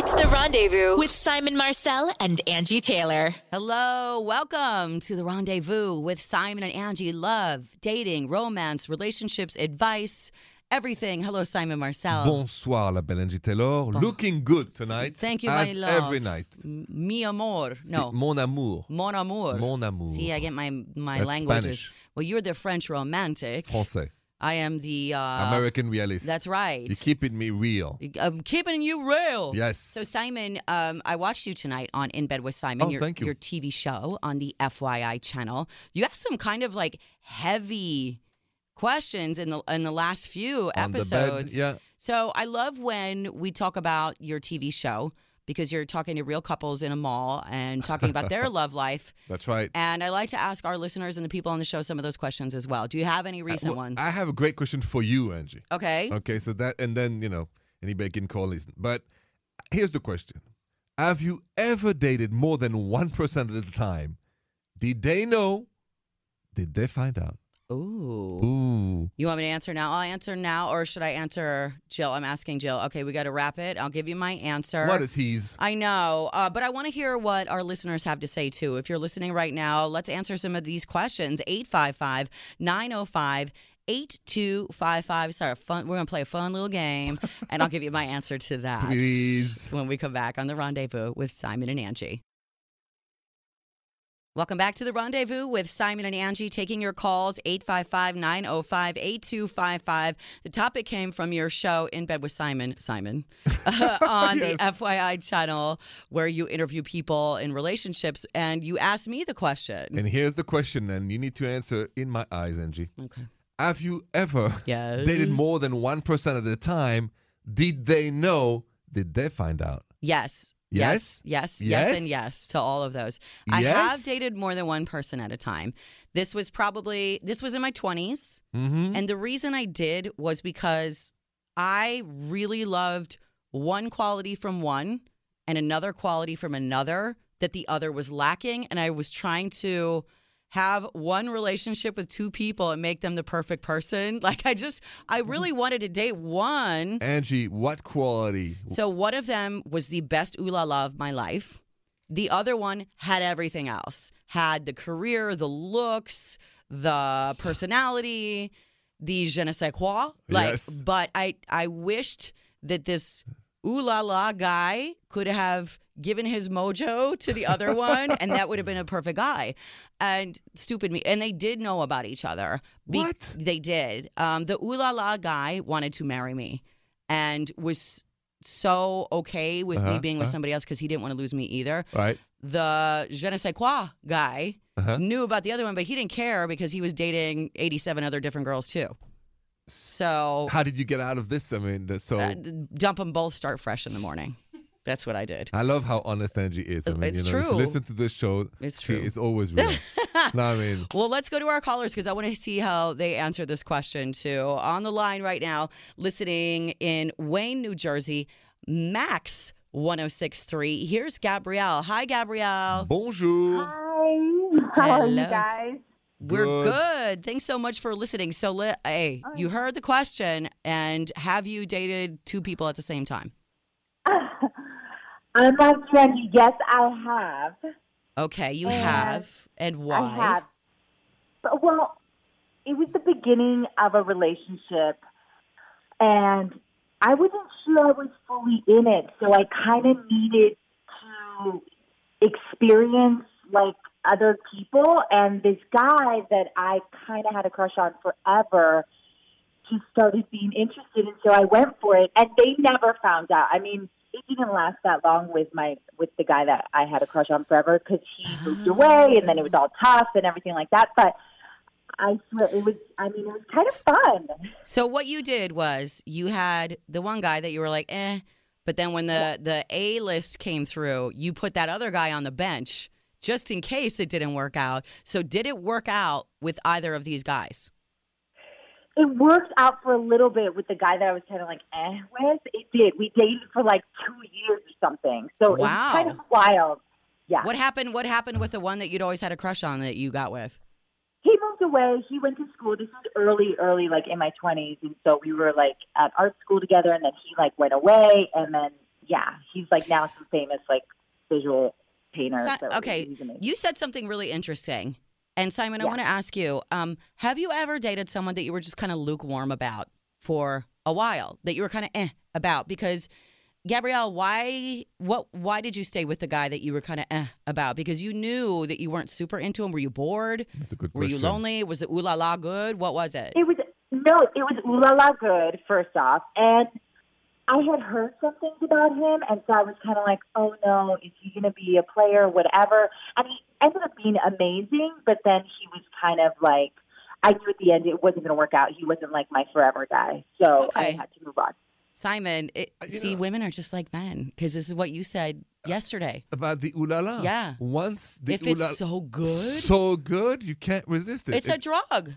It's the rendezvous with Simon Marcel and Angi Taylor. Hello, welcome to the rendezvous with Simon and Angi. Love, dating, romance, relationships, advice, everything. Hello, Simon Marcel. Bonsoir, la belle Angi Taylor. Looking good tonight. Thank you, as my love. every night. M- Mi amor. No. C'est Mon amour. Mon amour. Mon amour. See, I get my my That's languages. Spanish. Well, you're the French romantic. Français. I am the uh, American realist. That's right. You're keeping me real. I'm keeping you real. Yes. So Simon, um, I watched you tonight on In Bed with Simon, Oh, your, thank you. your TV show on the FYI channel. You asked some kind of like heavy questions in the in the last few On episodes. yeah. So I love when we talk about your TV show because you're talking to real couples in a mall and talking about their love life. That's right. And I like to ask our listeners and the people on the show some of those questions as well. Do you have any uh, recent Well, ones? I have a great question for you, Angi. okay. Okay, so that, and then, you know, anybody can call listen. But here's the question Have you ever dated more than 1% of the time? Did they know? Did they find out? Ooh. Ooh. You want me to answer now? I'll answer now, or should I answer Jill? I'm asking Jill. Okay, we got to wrap it. I'll give you my answer. What a tease. I know, uh, but I want to hear what our listeners have to say too. If you're listening right now, let's answer some of these questions. 855 905 8255. Sorry, fun. We're going to play a fun little game, and I'll give you my answer to that Please. when we come back on the rendezvous with Simon and Angi. Welcome back to the rendezvous with Simon and Angi, taking your calls 855 905 8255. The topic came from your show, In Bed with Simon, Simon, uh, on Yes. the FYI channel, where you interview people in relationships. And you asked me the question. And here's the question, and you need to answer in my eyes, Angi. Okay. Have you ever Yes. dated more than 1% of the time? Did they know? Did they find out? Yes. Yes? Yes. Yes. Yes. And Yes? yes to all of those. I have dated more than one person at a time. This was probably, this was in my 20s. Mm-hmm. And the reason I did was because I really loved one quality from one and another quality from another that the other was lacking. And I was trying to have one relationship with two people and make them the perfect person. Like, I just, I mm-hmm. really wanted to date one. Angi, what quality? So, one of them was the best ooh la la of my life. The other one had everything else had the career, the looks, the personality, the je ne sais quoi. Like, Yes. but I, I wished that this ooh la la guy could have given his mojo to the other one, and that would have been a perfect guy. And stupid me. And they did know about each other. Be- What? They did. Um, the ooh la la guy wanted to marry me and was so okay with me Uh-huh, being with uh-huh. somebody else because he didn't want to lose me either. Right? The je ne sais quoi guy Uh-huh. knew about the other one, but he didn't care because he was dating 87 other different girls too. So How did you get out of this? I mean, so uh, dump them both, start fresh in the morning. That's what I did. I love how honest Angi is. I mean, It's you know, if true. you listen to this show, It's true. is always real. no, I mean, Well, let's go to our callers because I want to see how they answer this question too. On the line right now, listening in Wayne, New Jersey, Max 1063. Here's Gabrielle. Hi, Gabrielle. bonjour. Hi. How are you Hello. guys? We're Good. good. Thanks so much for listening. So, li- hey, you heard the question, and have you dated two people at the same time? I'm not trendy. Yes, I have. Okay, you And have. And why? I have. But, well, it was the beginning of a relationship, and I wasn't sure I was fully in it, so I kind of needed to experience like other people. And this guy that I kind of had a crush on forever just started being interested, and so I went for it. And they never found out. I mean, it didn't last that long with my with the guy that I had a crush on forever because he moved away, and then it was all tough and everything like that. But I swear it was. I mean, it was kind of fun. So what you did was you had the one guy that you were like, eh, but then when the the A list came through, you put that other guy on the bench just in case it didn't work out. So did it work out with either of these guys? It worked out for a little bit with the guy that I was kind of like eh with. It did. We dated for like two years or something. So it was kind of wild. Yeah. What happened? What happened with the one that you'd always had a crush on that you got with? he moved away. He went to school. This was early, early, like in my twenties, and so we were like at art school together. And then he like went away, and then yeah, he's like now some famous like visual painter. Si- so okay, you said something really interesting. And Simon, I want to ask you: um, Have you ever dated someone that you were just kind of lukewarm about for a while? That you were kind of eh about? Because Gabrielle, why what why did you stay with the guy that you were kind of eh about? Because you knew that you weren't super into him. Were you bored? That's a good Were question. you lonely? Was it ooh la la good? What was it? It was no, it was ooh la la good. First off, and I had heard some things about him, and so I was kind of like, oh no, is he going to be a player, whatever? And he ended up being amazing, but then he was kind of like, I knew at the end it wasn't going to work out. He wasn't like my forever guy, so I had to move on. Simon, it, Uh, see, know- women are just like men because this is what you said yesterday. About the ooh la la. Yeah. Once the if ooh it's la- so good, so good, you can't resist it. it's a drug.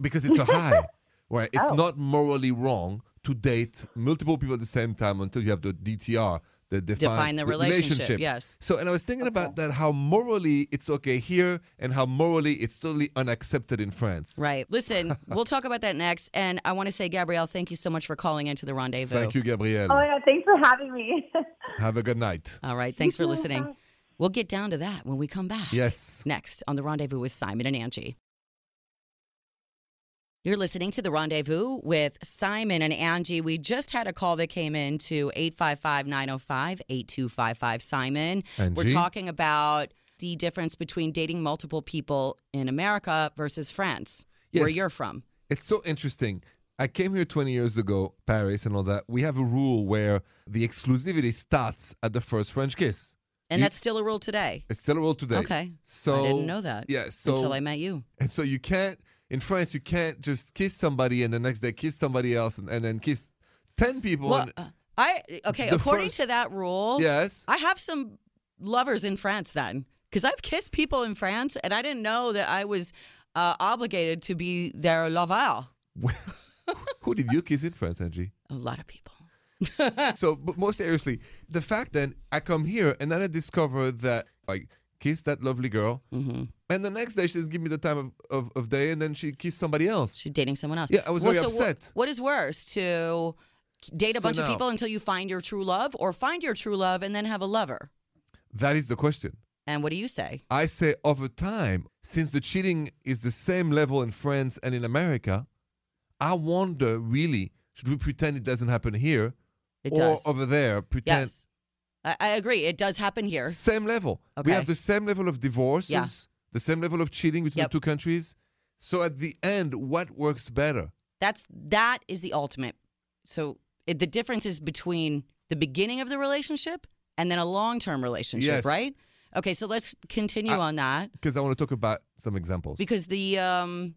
because it's a high. right? It's Oh. not morally wrong to date multiple people at the same time until you have the DTR, the define, Define the re- relationship, yes. So, and I was thinking about that how morally it's okay here and how morally it's totally unaccepted in France. Right. Listen, we'll talk about that next. And I want to say, Gabrielle, thank you so much for calling into the rendezvous. Thank you, Gabrielle. Oh my god, thanks for having me. Have a good night. All right. Thanks for listening. We'll get down to that when we come back. Yes. Next on the rendezvous with Simon and Angi. You're listening to the rendezvous with Simon and Angi. We just had a call that came in to 855 905 8255 Simon. We're talking about the difference between dating multiple people in America versus France, where you're from. It's so interesting. I came here 20 years ago, Paris and all that. We have a rule where the exclusivity starts at the first French kiss. And You- that's still a rule today. It's still a rule today. Okay. So I didn't know that Yeah. So until I met you. And so you can't in France you can't just kiss somebody and the next day kiss somebody else and, and then kiss ten people. Well, and, uh, I okay. According first- to that rule, yes. I have some lovers in France then, because I've kissed people in France, and I didn't know that I was uh, obligated to be their lover. Who did you kiss in France, Angi? A lot of people. so, but more seriously, the fact then I come here and then I discover that I kissed that lovely girl, hmm and the next day she just give me the time of, of, of day, and then she kissed somebody else. She's dating someone else. Yeah, I was Well, very so upset. what is worse, to date a So bunch of people until you find your true love, or find your true love and then have a lover? That is the question. And what do you say? I say over time, since the cheating is the same level in France and in America, I wonder really should we pretend it doesn't happen here It or does. over there pretend yes, I, I agree. It does happen here. same level. We have the same level of divorces, the same level of cheating between Yep. the two countries. So at the end, what works better? That's that is the ultimate. So it, the difference is between the beginning of the relationship and then a long-term relationship, Yes. right? Okay, so let's continue I- on that Because I want to talk about some examples. because the um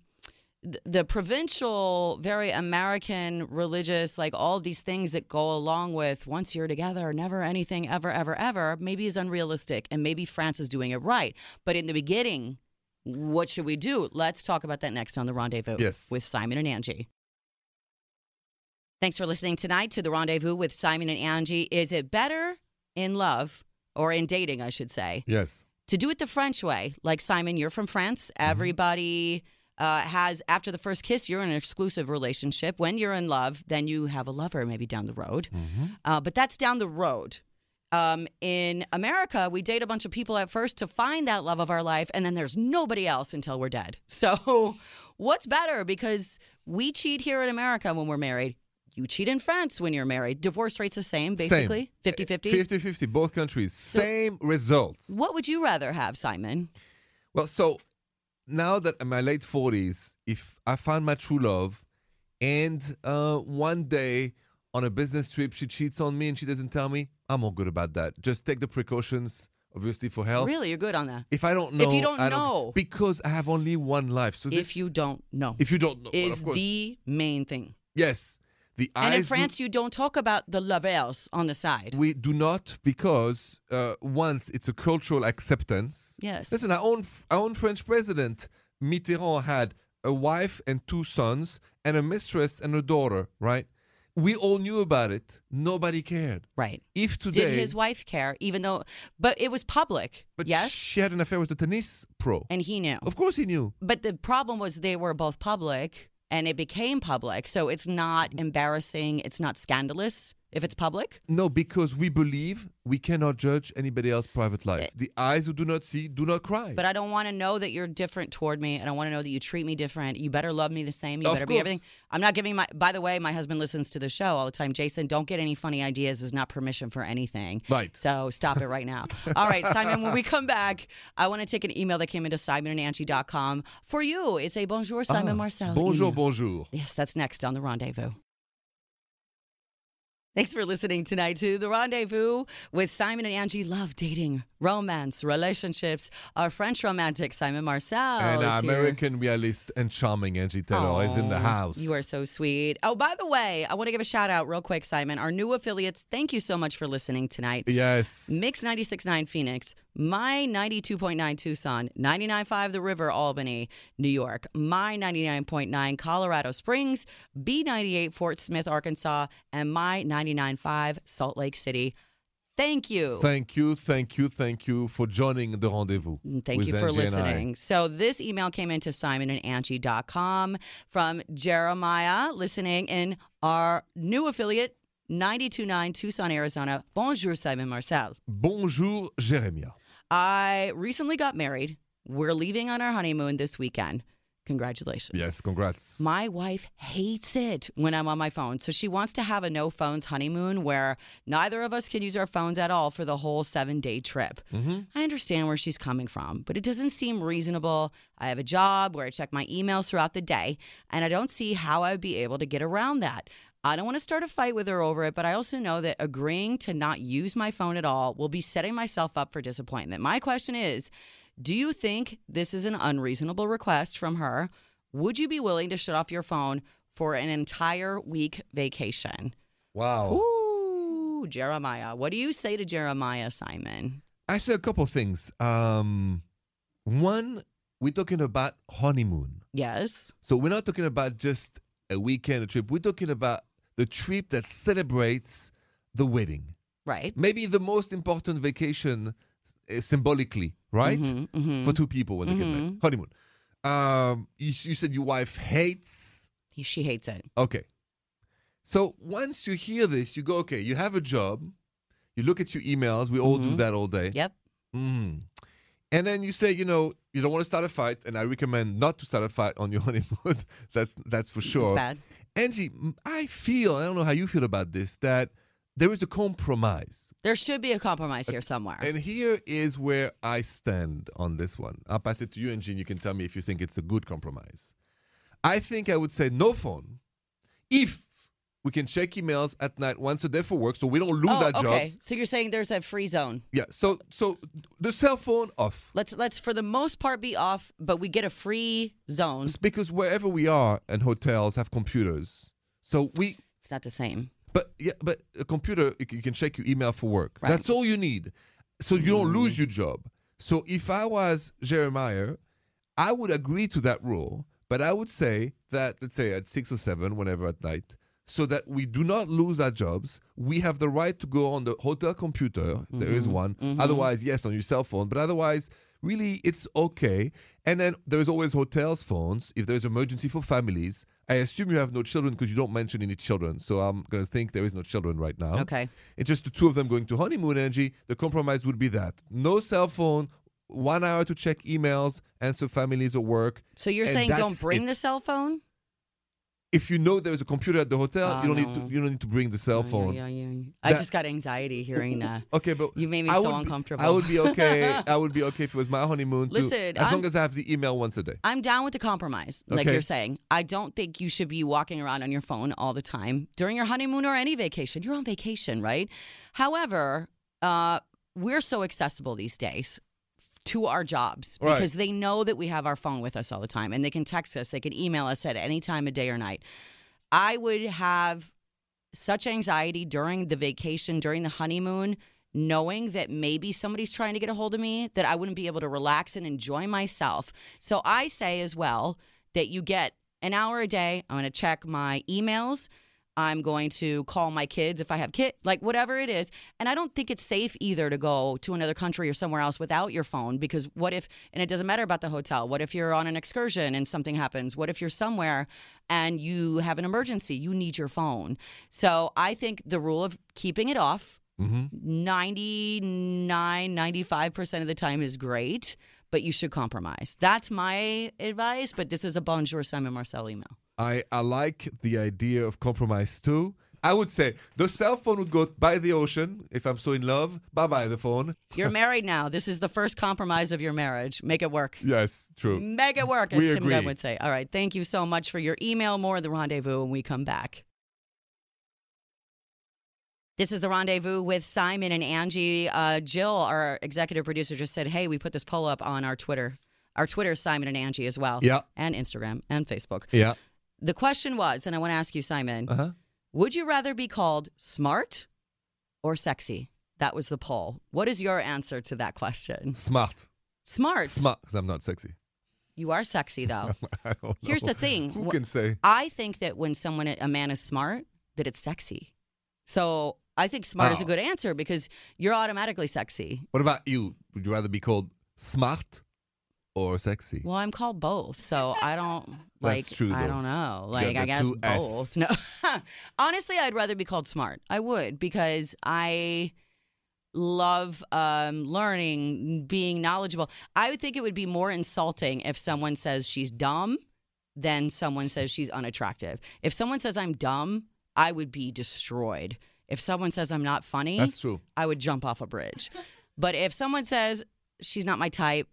the provincial, very American religious, like all these things that go along with once you're together, never anything ever, ever, ever, maybe is unrealistic. And maybe France is doing it right. But in the beginning, what should we do? Let's talk about that next on The Rendezvous Yes. with Simon and Angi. Thanks for listening tonight to The Rendezvous with Simon and Angi. Is it better in love or in dating, I should say, yes. to do it the French way. Like Simon, you're from France. Mm-hmm. Everybody uh, has, after the first kiss, you're in an exclusive relationship. When you're in love, then you have a lover maybe down the road. Uh, but that's down the road. Um, in America, we date a bunch of people at first to find that love of our life, and then there's nobody else until we're dead. So, what's better? Because we cheat here in America when we're married. You cheat in France when you're married. Divorce rate's the same, basically 50 50. 50 50, both countries. Same results. What would you rather have, Simon? Well, so now that in my late 40s, if I find my true love and uh, one day on a business trip she cheats on me and she doesn't tell me, I'm all good about that. Just take the precautions, obviously, for health. Really, you're good on that. If I don't know, If you don't I know. because I have only one life. So if you don't know, if you don't know, is course. the main thing. yes, the And in eyes do- France, you don't talk about the lovers on the side. we do not because uh, once it's a cultural acceptance. Yes. Listen, our own our own French president Mitterrand had a wife and two sons and a mistress and a daughter. Right? We all knew about it. Nobody cared. Right. If today, Did his wife care, even though, but it was public. but yes. she had an affair with the tennis pro. and he knew. Of course, he knew. But the problem was they were both public and it became public. So it's not mm-hmm. embarrassing. It's not scandalous. If it's public? No, because we believe we cannot judge anybody else's private life. the eyes who do not see do not cry. Eh. But I don't want to know that you're different toward me, and I want to know that you treat me different. You better love me the same. You Of better be everything. I'm not giving my. By the way, my husband listens to the show all the time. Jason, don't get any funny ideas. Is not permission for anything. Right. So stop it right now. all right, Simon. When we come back, I want to take an email that came into SimonandAngie.com for you. It's a bonjour, Simon Ah, Marcel. Bonjour, email. bonjour. Yes, that's next on the rendezvous. Thanks for listening tonight to The Rendezvous with Simon and Angi. Love dating, romance, relationships. Our French romantic, Simon Marcel. and our. American realist and charming Angi Taylor is in the house. You are so sweet. Oh, by the way, I want to give a shout out real quick, Simon. Our new affiliates, thank you so much for listening tonight. Yes. Mix 96.9 Phoenix, My 92.9 Tucson, 99.5 The River Albany, New York, My 99.9 Colorado Springs, B98 Fort Smith, Arkansas, and My 99.5 Salt Lake City. Thank you. Thank you, thank you, thank you for joining the rendezvous. Mm, thank you for Angi listening. So this email came into simonandangie.com from Jeremiah listening in our new affiliate 929 Tucson, Arizona. Bonjour Simon Marcel. Bonjour, Jeremiah. I recently got married. We're leaving on our honeymoon this weekend. Congratulations. Yes, congrats. My wife hates it when I'm on my phone. So she wants to have a no phones honeymoon where neither of us can use our phones at all for the whole seven day trip. hmm I understand where she's coming from, but it doesn't seem reasonable. I have a job where I check my emails throughout the day, and I don't see how I would be able to get around that. I don't want to start a fight with her over it, but I also know that agreeing to not use my phone at all will be setting myself up for disappointment. My question is Do you think this is an unreasonable request from her? Would you be willing to shut off your phone for an entire week vacation? Wow. Ooh, Jeremiah. What do you say to Jeremiah, Simon? I say a couple things. Um, one, we're talking about honeymoon. Yes. So we're not talking about just a weekend a trip. We're talking about the trip that celebrates the wedding. Right. Maybe the most important vacation uh, symbolically, right? Mhm, mhm. For two people when they get married. Honeymoon. Um, you, you said your wife hates. He- she hates it. Okay. So once you hear this, you go, okay, you have a job. You look at your emails. We all do Mhm. that all day. Yep. Mm. And then you say, you know, you don't want to start a fight, and I recommend not to start a fight on your honeymoon. that's that's for It's sure. bad. Angi, I feel, I don't know how you feel about this, that there is a compromise. There should be a compromise here somewhere. And here is where I stand on this one. I'll pass it to you, and you can tell me if you think it's a good compromise. I think I would say no phone if we can check emails at night once a day for work so we don't lose oh, our okay. jobs. So you're saying there's a free zone. Yeah, so so the cell phone off. Let's let's for the most part be off, but we get a free zone. It's because wherever we are and hotels have computers. So we It's not the same. But yeah, but a computer you can, check your email for work. Right. Mm. That's all you need, so you don't lose your job. So if I was Jeremiah, I would agree to that rule, but I would say that let's say at six or seven, whenever at night, so that we do not lose our jobs. We have the right to go on the hotel computer. There is Mhm, one. mhm. Otherwise, yes, on your cell phone. But otherwise, really, it's okay. And then there is always hotels phones if there's emergency for families. I assume you have no children because you don't mention any children. So I'm gonna think there is no children right now. Okay. It's just the two of them going to honeymoon energy. The compromise would be that no cell phone, one hour to check emails, answer families or work. So you're saying don't bring it. the cell phone? If you know there is a computer at the hotel, Oh, you don't need to. You don't need to bring the cell Oh, phone. Yeah, yeah, yeah. I That- just got anxiety hearing that. Okay, but You made me I so would uncomfortable. I would be okay. I would be okay if it was my honeymoon. too, Listen, as I'm- long as I have the email once a day. I'm down with the compromise, like Okay. you're saying. I don't think you should be walking around on your phone all the time during your honeymoon or any vacation. You're on vacation, right? However, uh, we're so accessible these days to our jobs Right. because they know that we have our phone with us all the time and they can text us, they can email us at any time of day or night. I would have such anxiety during the vacation, during the honeymoon, knowing that maybe somebody's trying to get a hold of me, that I wouldn't be able to relax and enjoy myself. So I say as well that you get an hour a day. I'm going to check my emails. I'm going to call my kids if I have kid, like whatever it is. And I don't think it's safe either to go to another country or somewhere else without your phone because what if, and it doesn't matter about the hotel, what if you're on an excursion and something happens? What if you're somewhere and you have an emergency? You need your phone. So I think the rule of keeping it off hmm 99, 95% of the time is great, but you should compromise. That's my advice, but this is a Bonjour Simon Marcel email. I, I like the idea of compromise too. I would say the cell phone would go by the ocean if I'm so in love. Bye bye, the phone. You're married now. This is the first compromise of your marriage. Make it work. Yes, true. Make it work, as We Tim Gunn would say. All right. Thank you so much for your email. More of the rendezvous when we come back. This is the rendezvous with Simon and Angi. Uh, Jill, our executive producer, just said, "Hey, we put this poll up on our Twitter. Our Twitter is Simon and Angi as well, Yeah, and Instagram and Facebook. yeah. The question was, and I want to ask you, Simon, Uh huh. would you rather be called smart or sexy? That was the poll. What is your answer to that question? Smart. Smart. Smart, because I'm not sexy. You are sexy though. I don't know. Here's the thing. Who Wh- can say? I think that when someone a man is smart, that it's sexy. So I think smart is a good answer because you're automatically sexy. What about you? Would you rather be called smart or sexy? Well, I'm called both, so I don't like. That's true, I though. don't know. Like I guess two S. both. No, honestly, I'd rather be called smart. I would because I love um, learning, being knowledgeable. I would think it would be more insulting if someone says she's dumb than someone says she's unattractive. If someone says I'm dumb, I would be destroyed. If someone says I'm not funny, That's true. I would jump off a bridge. But if someone says she's not my type,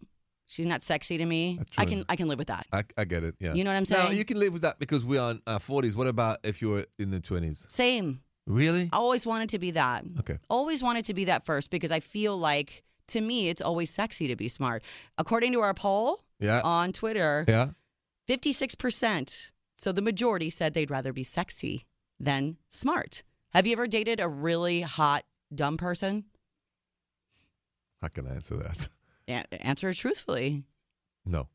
she's not sexy to me, That's I true. can I can live with that. I, I get it. Yeah. You know what I'm Now saying? you can live with that because we are in our 40s. What about if you were in the 20s? Same. Really? I always wanted to be that. Okay. Always wanted to be that first because I feel like to me it's always sexy to be smart. According to our poll Yeah. on Twitter, yeah. 56%. So the majority said they'd rather be sexy than smart. Have you ever dated a really hot dumb person? How can I answer that? A- answer it truthfully. No.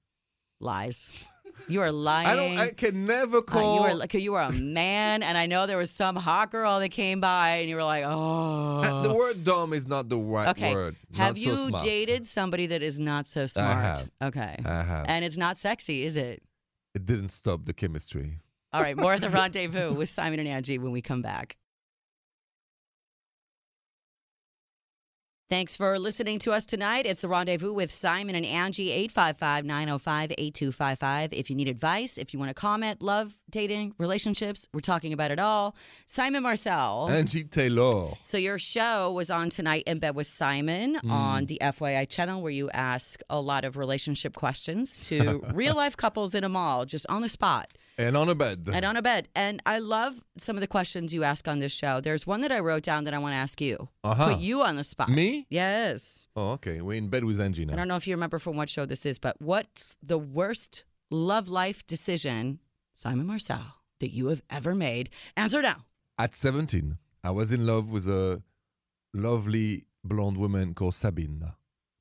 Lies. You are lying. I don't. I can never Uh, call. you were you were a man, and I know there was some hot girl that came by, and you were like, "Oh." Uh, the word dumb is not the right okay. word. Have Not you so smart. dated somebody that is not so smart? I have. Okay. I have. And it's not sexy, is it? it didn't stop the chemistry. All right. More at the rendezvous with Simon and Angi when we come back. Thanks for listening to us tonight. It's the rendezvous with Simon and Angi, 855 905 8255. If you need advice, if you want to comment, love, dating, relationships, we're talking about it all. Simon Marcel. Angi Taylor. So your show was on tonight in bed with Simon Mm. on the FYI channel where you ask a lot of relationship questions to real life couples in a mall just on the spot And on a bed. and on a bed. And I love some of the questions you ask on this show. There's one that I wrote down that I want to ask you. Uh-huh. Put you on the spot. Me? Yes. Oh, okay. We're in bed with Angi now. I don't know if you remember from what show this is, but what's the worst love life decision, Simon Marcel, that you have ever made? Answer now. At 17, I was in love with a lovely blonde woman called Sabine.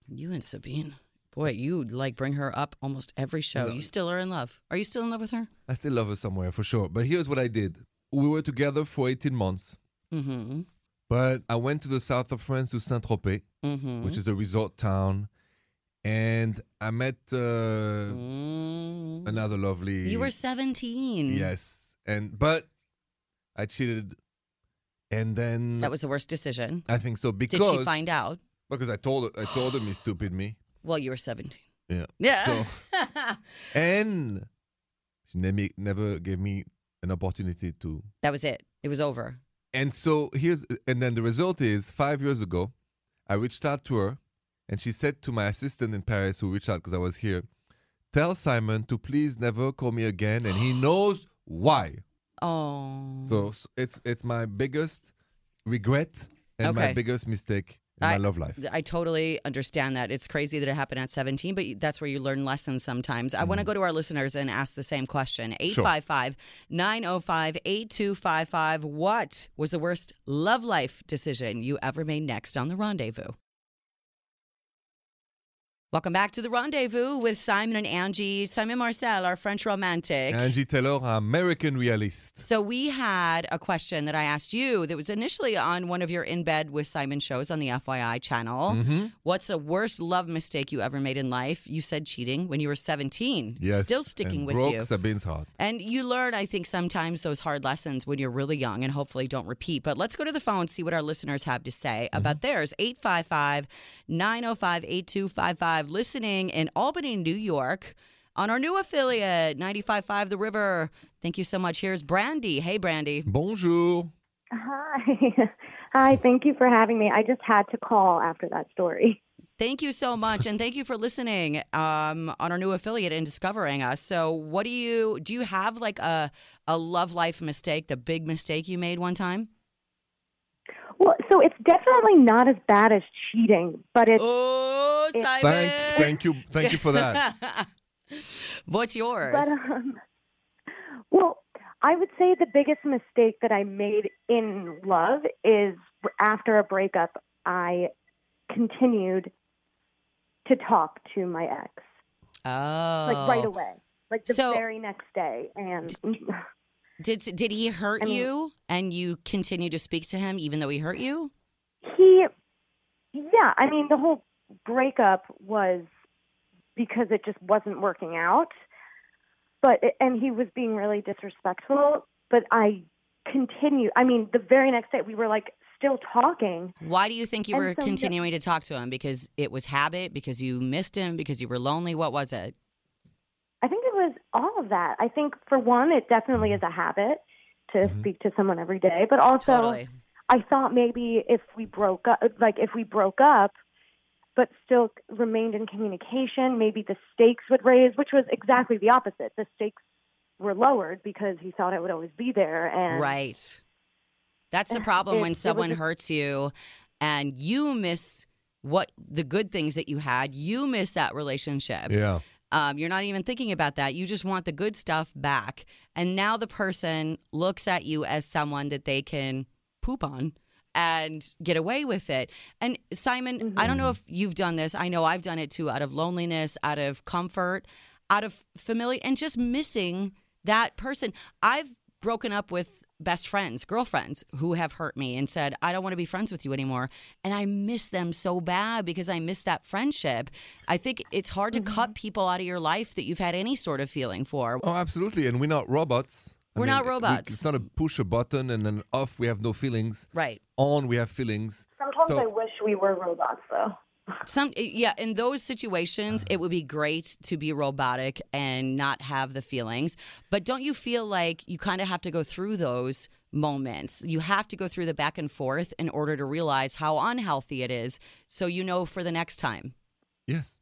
You and Sabine. Boy, you like bring her up almost every show. No. You still are in love. Are you still in love with her? I still love her somewhere for sure. But here's what I did. We were together for 18 months, Mm-hmm. but I went to the south of France to Saint Tropez, Mm-hmm. which is a resort town, and I met uh, Mm. another lovely. You were 17. Yes, and but I cheated, and then That was the worst decision. I think so because. Did she find out? because I told her I told him he's stupid me. Well, you were 17. Yeah. Yeah. So and she never never gave me an opportunity to. that was it. It was over. And so here's and then the result is five years ago, I reached out to her, and she said to my assistant in Paris who reached out because I was here, tell Simon to please never call me again, and he knows why. Oh. So s- it's it's my biggest regret and my biggest mistake I- my love life. I totally understand that. It's crazy that it happened at 17, but that's where you learn lessons sometimes. I want to mm-hmm. go to our listeners and ask the same question 855 905 8255. What was the worst love life decision you ever made next on The Rendezvous? Welcome back to the rendezvous with Simon and Angi. Simon Marcel, our French romantic. Angi Taylor, American realist. So we had a question that I asked you that was initially on one of your In Bed with Simon shows on the FYI channel. Mhm. What's the worst love mistake you ever made in life? You said cheating when you were 17. Yes. Still sticking and with broke you. Sabine's heart. And you learn, I think, sometimes those hard lessons when you're really young and hopefully don't repeat. But let's go to the phone, see what our listeners have to say about theirs. 855 905 8255. Listening in Albany, New York on our new affiliate, 955 The River. Thank you so much. Here's Brandy. Hey, Brandy. Bonjour. Hi. Hi, thank you for having me. I just had to call after that story. Thank you so much. And thank you for listening um, on our new affiliate and discovering us. So, what do you do? You have like a, a love life mistake, the big mistake you made one time? Well, so it's definitely not as bad as cheating, but it's Oh, It- Simon. Thank, thank you, thank you for that. What's yours? but um, well, I would say the biggest mistake that I made in love is after a breakup, I continued to talk to my ex oh, like right away, like the So- very next day, and Did did he hurt I mean- you, and you continue to speak to him even though he hurt you? he yeah i mean the whole breakup was because it just wasn't working out but and he was being really disrespectful but i continued i mean the very next day we were like still talking Why do you think you And were so continuing to talk to him? Because it was habit? Because you missed him? Because you were lonely? What was it? i think it was all of that i think for one it definitely is a habit to Mhm. speak to someone every day but also Totally. I thought maybe if we broke up, like if we broke up, but still remained in communication, maybe the stakes would raise, which was exactly the opposite. The stakes were lowered because he thought I would always be there. And Right. That's the problem it- when it was someone a- hurts you and you miss what the good things that you had. You miss that relationship. Yeah. Um, you're not even thinking about that. You just want the good stuff back. And now the person looks at you as someone that they can poop on and get away with it. And Simon, I don't know if you've done this. I know I've done it too out of loneliness, out of comfort, out of familiar, and just missing that person. I've broken up with best friends, girlfriends who have hurt me and said, I don't want to be friends with you anymore. And I miss them so bad because I miss that friendship. I think it's hard to cut mm-hmm. people out of your life that you've had any sort of feeling for. Oh, absolutely. And we're not robots. I We're not we- robots. it's not a push a button and then off we have no feelings. Right. On we have feelings. sometimes So- I wish we were robots, though. Some eh, yeah, in those situations it would be great to be robotic and not have the feelings. But don't you feel like you kind of have to go through those moments? You have to go through the back and forth in order to realize how unhealthy it is so you know for the next time. Yes.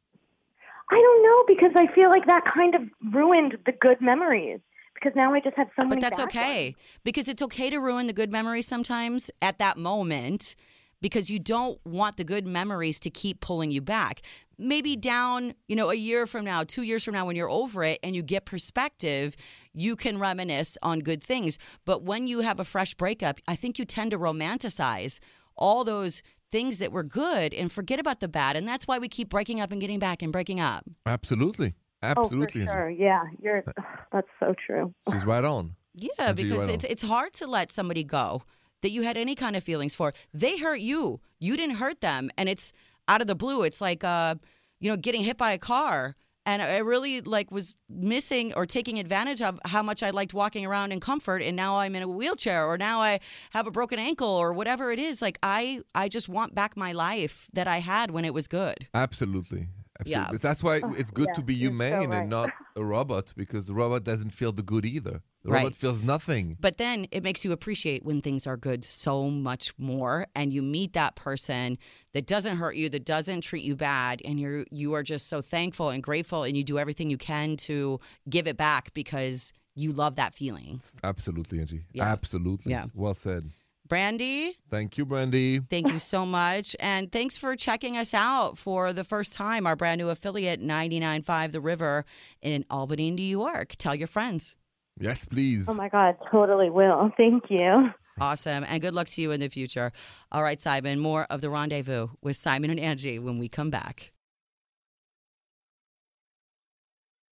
I don't know because I feel like that kind of ruined the good memories because now I just have so many But that's bad okay ones. because it's okay to ruin the good memories sometimes at that moment because you don't want the good memories to keep pulling you back. Maybe down, you know, a year from now, 2 years from now when you're over it and you get perspective, you can reminisce on good things. But when you have a fresh breakup, I think you tend to romanticize all those things that were good and forget about the bad and that's why we keep breaking up and getting back and breaking up. Absolutely. Absolutely. Oh, for sure. Yeah, you're. That's so true. She's right on. Yeah, Until because run it's off. it's hard to let somebody go that you had any kind of feelings for. They hurt you. You didn't hurt them, and it's out of the blue. It's like uh, you know, getting hit by a car. And I really like was missing or taking advantage of how much I liked walking around in comfort and now I'm in a wheelchair or now I have a broken ankle or whatever it is. Like I I just want back my life that I had when it was good. Absolutely. Yeah. Absolutely. That's why it's good yeah, to be you're so humane right. and not a robot because the robot doesn't feel the good either. The Right. robot feels nothing. But then it makes you appreciate when things are good so much more and you meet that person that doesn't hurt you, that doesn't treat you bad and you're you are just so thankful and grateful and you do everything you can to give it back because you love that feeling. Absolutely, Angi. Yeah. Absolutely. Yeah. Well said. Brandy, Thank you, Brandy. thank you so much and thanks for checking us out for the first time our brand new affiliate 995 The River in Albany, New York. Tell your friends. Yes, please. Oh my God, totally will. Thank you. Awesome. And good luck to you in the future. All right, Simon, more of the rendezvous with Simon and Angi when we come back.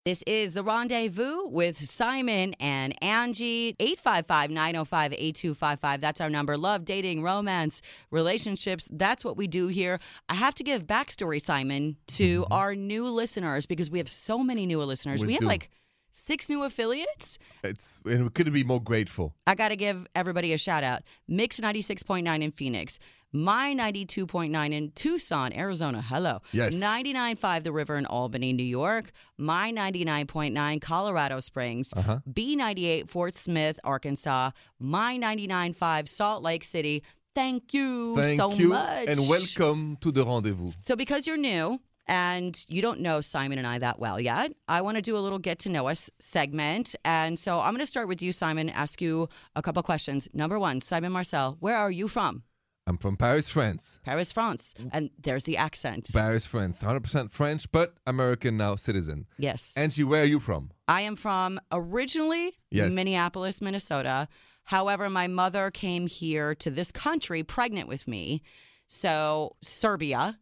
This is the rendezvous with Simon and Angi. 855 905 8255. That's our number. Love, dating, romance, relationships. That's what we do here. I have to give backstory, Simon, to mm-hmm. our new listeners because we have so many new listeners. We We, have like six new affiliates. It's and we couldn't be more grateful. I got to give everybody a shout out. Mix 96.9 in Phoenix. My 92.9 in Tucson, Arizona. Hello. Yes. 99.5 The River in Albany, New York. My 99.9 Colorado Springs. Uh-huh. B98 Fort Smith, Arkansas. My 99.5 Salt Lake City. Thank you Thank so you much. and welcome to the rendezvous. So, because you're new and you don't know Simon and I that well yet, I want to do a little get to know us segment. And so, I'm going to start with you, Simon, ask you a couple questions. Number one, Simon Marcel, where are you from? I'm from Paris, France. Paris, France. And there's the accent. Paris, France. 100% French, but American now citizen. yes. Angi, where are you from? I am from originally Yes. Minneapolis, Minnesota. However, my mother came here to this country pregnant with me. So, Serbia,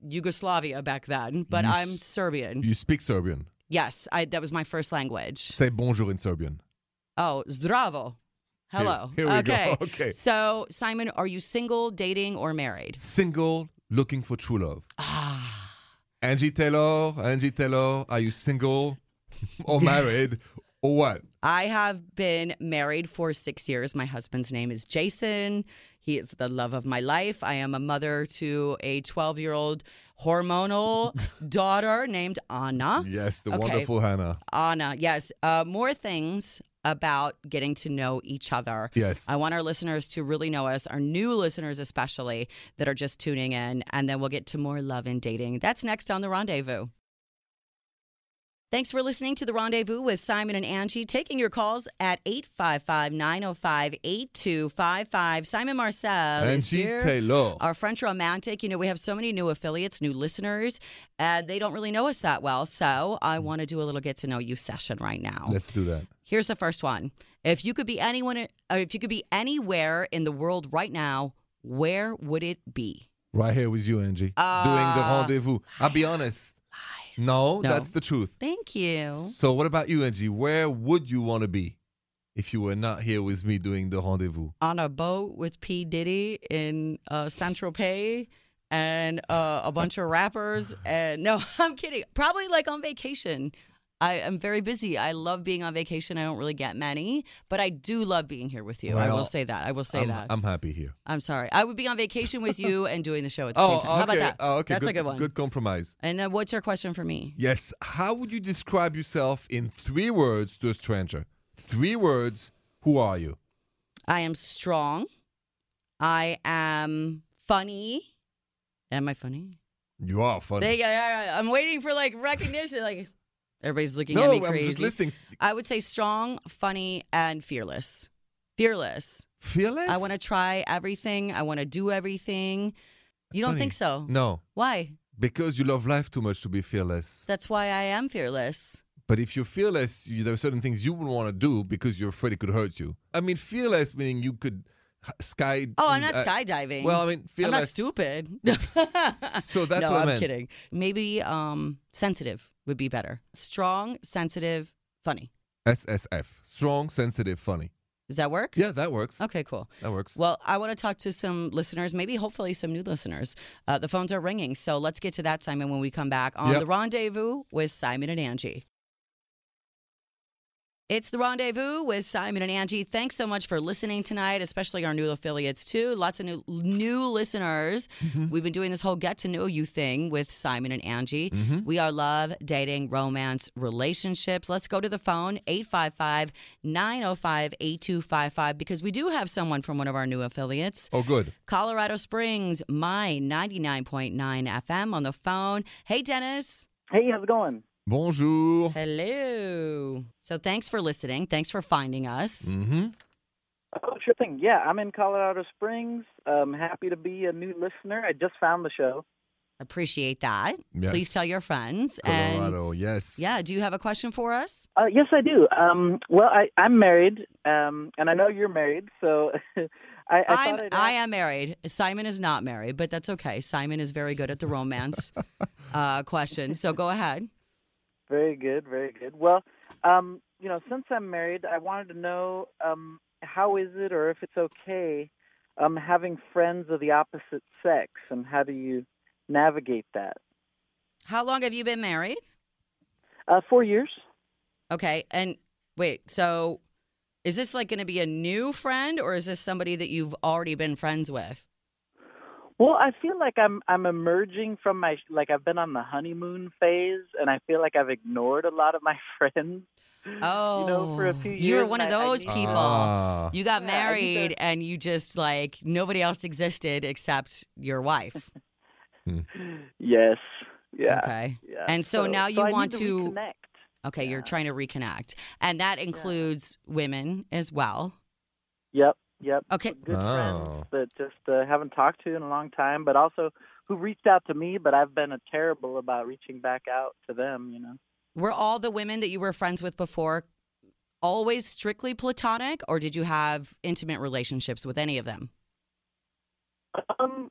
Yugoslavia back then, but You I'm Serbian. You speak Serbian. Yes, I, that was my first language. Say bonjour in Serbian. Oh, zdravo. Hello. Here, here we okay. go. Okay. So, Simon, are you single, dating, or married? Single, looking for true love. Ah. Angi Taylor, Angi Taylor, are you single or married or what? I have been married for six years. My husband's name is Jason. He is the love of my life. I am a mother to a 12 year old hormonal daughter named Anna. Yes, the Okay. wonderful Hannah. Anna, yes. Uh, more things about getting to know each other. Yes. I want our listeners to really know us, our new listeners especially, that are just tuning in, and then we'll get to more love and dating. That's next on The Rendezvous. Thanks for listening to The Rendezvous with Simon and Angi. Taking your calls at 855 905 8255. Simon Marcel Angi. Taylor. Our French romantic, you know, we have so many new affiliates, new listeners, and they don't really know us that well. So I want to do a little get to know you session right now. Let's do that. Here's the first one. If you could be anyone, uh, if you could be anywhere in the world right now, where would it be? Right here with you, Angi. Doing the Uh, rendezvous. I'll be honest. No, No. that's the truth. Thank you. So, what about you, Angi? Where would you want to be if you were not here with me doing the rendezvous? On a boat with P Diddy in uh, Saint Tropez and uh, a bunch of rappers. And no, I'm kidding. Probably like on vacation. I am very busy. I love being on vacation. I don't really get many, but I do love being here with you. I will say that. I will say I'm, that. I'm happy here. I'm sorry. I would be on vacation with you and doing the show at the Oh, same okay. time. How about that? Oh, okay. That's good, a good one. Good compromise. And then what's your question for me? Yes. How would you describe yourself in three words to a stranger? Three words. Who are you? I am strong. I am funny. Am I funny? You are funny. They, I, I'm waiting for like recognition. Like everybody's looking at no, me I'm crazy. just listening. I would say strong, funny, and fearless. Fearless. Fearless. I want to try everything. I want to do everything. You don't funny. think so? No, Why? because you love life too much to be fearless. That's why I am fearless. But if you're fearless, you, there are certain things you wouldn't want to do because you're afraid it could hurt you. I mean, fearless meaning you could sky. Oh, I'm not uh, skydiving. Well, I mean, I'm not stupid. So that's no, what I I'm meant. kidding. Maybe um, sensitive would be better. Strong, sensitive, funny. SSF. Strong, sensitive, funny. Does that work? Yeah, that works. Okay, cool. That works. Well, I want to talk to some listeners, maybe hopefully some new listeners. Uh, the phones are ringing. So let's get to that, Simon, when we come back on Yep. The Rendezvous with Simon and Angi. It's the rendezvous with Simon and Angi. Thanks so much for listening tonight, especially our new affiliates too. Lots of new new listeners. Mm-hmm. We've been doing this whole get to know you thing with Simon and Angi. Mm-hmm. We are love, dating, romance, relationships. Let's go to the phone 855-905-8255 because we do have someone from one of our new affiliates. oh, good. Colorado Springs, my 99.9 FM on the phone. Hey Dennis. Hey, how's it going? Bonjour. Hello. So thanks for listening. Thanks for finding us. Mm-hmm. Oh, sure thing. Yeah, I'm in Colorado Springs. Um, happy to be a new listener. I just found the show. Appreciate that. Yes. Please tell your friends. And Colorado, yes. yeah, do you have a question for us? Uh, yes, I do. Um, well, I, I'm married, um, and I know you're married, so I, I I'm, I'd I ask- am married. Simon is not married, but that's okay. Simon is very good at the romance uh, question. So go ahead. Very good, very good. Well, um, you know, since I'm married, I wanted to know um, how is it, or if it's okay, um, having friends of the opposite sex, and how do you navigate that? How long have you been married? Uh, four years. Okay. And wait, so is this like going to be a new friend or is this somebody that you've already been friends with? Well, I feel like I'm I'm emerging from my like I've been on the honeymoon phase, and I feel like I've ignored a lot of my friends. Oh, you know, for a few years. you were one of and I- I those people. Ah. You got Yeah, married to- and you just like nobody else existed except your wife. Yes. Yeah. Okay. Yeah. And so now you I need want to to- reconnect. Okay, you're trying to reconnect. And that includes women as well. Yep. Yep. Okay. Good Oh. friends that just uh, haven't talked to in a long time, but also who reached out to me, but I've been a terrible about reaching back out to them. You know. Were all the women that you were friends with before always strictly platonic or did you have intimate relationships with any of them? Um,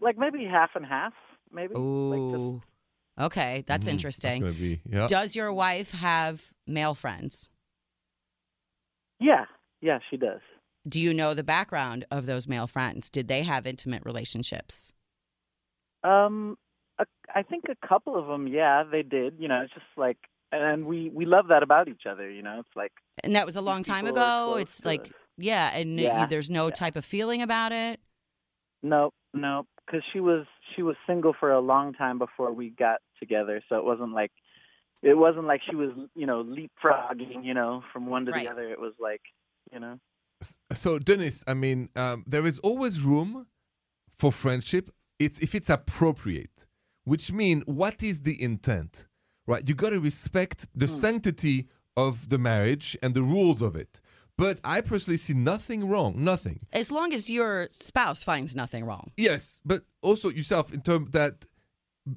like maybe half and half, maybe. Like just, Ooh. Okay, that's Mhm. interesting. That's be yeah. Does your wife have male friends? yeah. Yeah, she does. Do you know the background of those male friends? Did they have intimate relationships? Um, a, I think a couple of them, yeah, they did. You know, it's just like, and we we love that about each other. You know, it's like And that was a long time ago. It's like, us. yeah, and Yeah, there's no yeah. type of feeling about it. Nope, nope. Because she was she was single for a long time before we got together, so it wasn't like it wasn't like she was you know leapfrogging you know from one to Right. the other. It was like you know. So, Dennis, I mean, um, there is always room for friendship. It's if it's appropriate, which means what is the intent, right? You got to respect the Hmm. sanctity of the marriage and the rules of it. But I personally see nothing wrong, nothing. As long as your spouse finds nothing wrong. Yes, but also yourself in terms that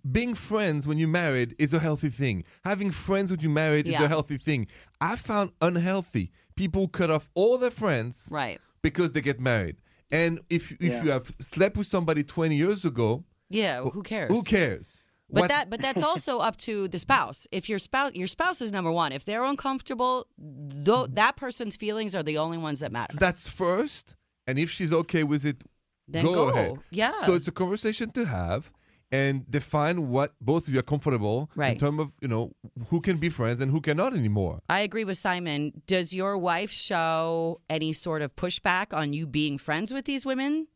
being friends when you're married is a healthy thing. Having friends when you're married is a healthy thing. I found unhealthy people cut off all their friends Right. because they get married. And if if Yeah. you have slept with somebody 20 years ago, Yeah, who cares? who cares? But What- that but that's also up to the spouse. If your spouse your spouse is number one. If they're uncomfortable, though that person's feelings are the only ones that matter. that's first, and if she's okay with it, Then go, go. ahead. Yeah. So it's a conversation to have and define what both of you are comfortable in terms of you know who can be friends and who cannot anymore. I agree with Simon. Does your wife show any sort of pushback on you being friends with these women?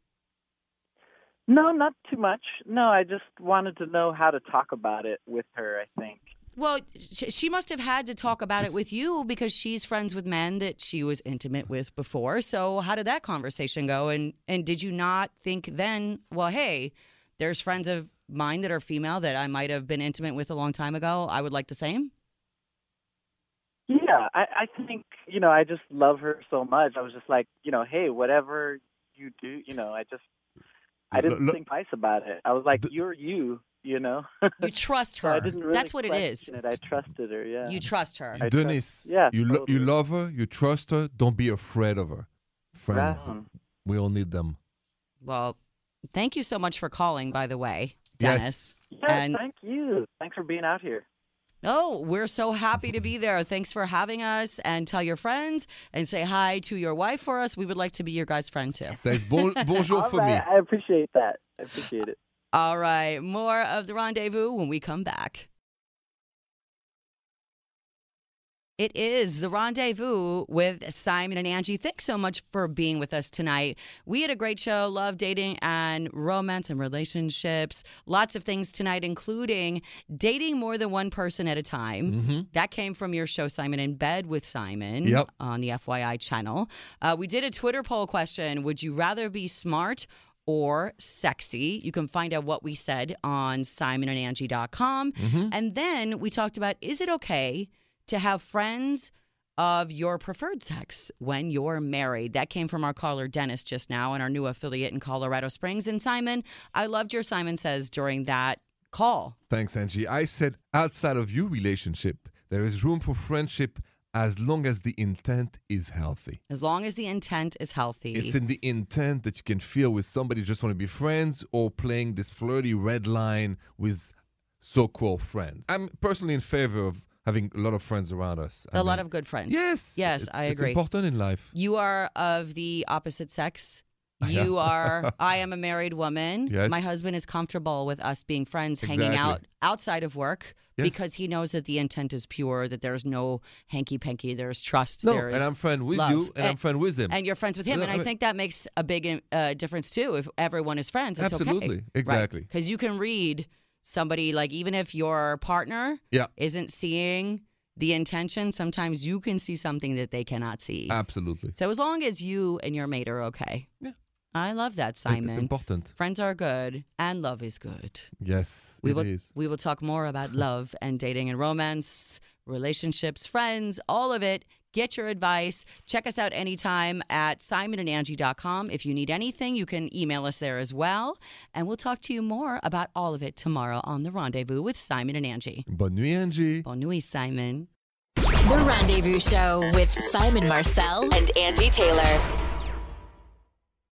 No, not too much. No, I just wanted to know how to talk about it with her. I think. Well, she must have had to talk about it with you because she's friends with men that she was intimate with before. So, how did that conversation go? And and did you not think then, well, hey, there's friends of mine that are female that I might have been intimate with a long time ago. I would like the same. Yeah, I, I think you know I just love her so much. I was just like, you know, hey, whatever you do, you know, I just I didn't Look- think twice about it. I was like, The- you're you, you know. You trust So her. I didn't really That's what it is. It. I trusted her. Yeah. You trust her. I Denise, trust- yeah, you lo- you love her, you trust her. Don't be afraid of her. Friends, Right we all need them. Well, thank you so much for calling, by the way, Yes. Dennis. Yeah, And thank you. Thanks for being out here. oh, we're so happy to be there. Thanks for having us and tell your friends and say hi to your wife for us. We would like to be your guys' friend too. Says bon- bonjour All for me. I appreciate that. I appreciate it. All right, more of the rendezvous when we come back. It is the rendezvous with Simon and Angi. Thanks so much for being with us tonight. We had a great show, love dating and romance and relationships. Lots of things tonight, including dating more than one person at a time. hmm That came from your show, Simon in Bed with Simon Yep. on the FYI channel. Uh, we did a Twitter poll question Would you rather be smart or sexy? You can find out what we said on simonandangie.com. hmm And then we talked about is it okay to have friends of your preferred sex when you're married? That came from our caller Dennis just now and our new affiliate in Colorado Springs. And Simon, I loved your Simon says during that call. Thanks, Angi. I said outside of your relationship, there is room for friendship as long as the intent is healthy. As long as the intent is healthy. It's in the intent that you can feel with somebody just want to be friends or playing this flirty red line with so-called friends. I'm personally in favor of having a lot of friends around us. I a lot of good friends. yes, Yes, it's- I agree. it's important in life. You are of the opposite sex. You are. I am a married woman. Yes. My husband is comfortable with us being friends, hanging out outside of work Yes. because he knows that the intent is pure. That there's no hanky panky. There's trust. No, there's and I'm friend with love. you, and, I'm And- friend with him. and you're friends with him. And I I think that makes a big uh, difference too. If everyone is friends, it's Absolutely. okay. Exactly. Because you can read somebody like even if your partner Yeah. isn't seeing the intention, sometimes you can see something that they cannot see. Absolutely. so as long as you and your mate are okay. Yeah. I love that, Simon. It's important. Friends are good and love is good. Yes, We it will is. we will talk more about love and dating and romance, relationships, friends, all of it. Get your advice. Check us out anytime at simonandangie.com. If you need anything, you can email us there as well. And we'll talk to you more about all of it tomorrow on The Rendezvous with Simon and Angi. Bonne nuit, Angi. Bonne nuit, Simon. The Rendezvous Show with Simon Marcel and Angi Taylor.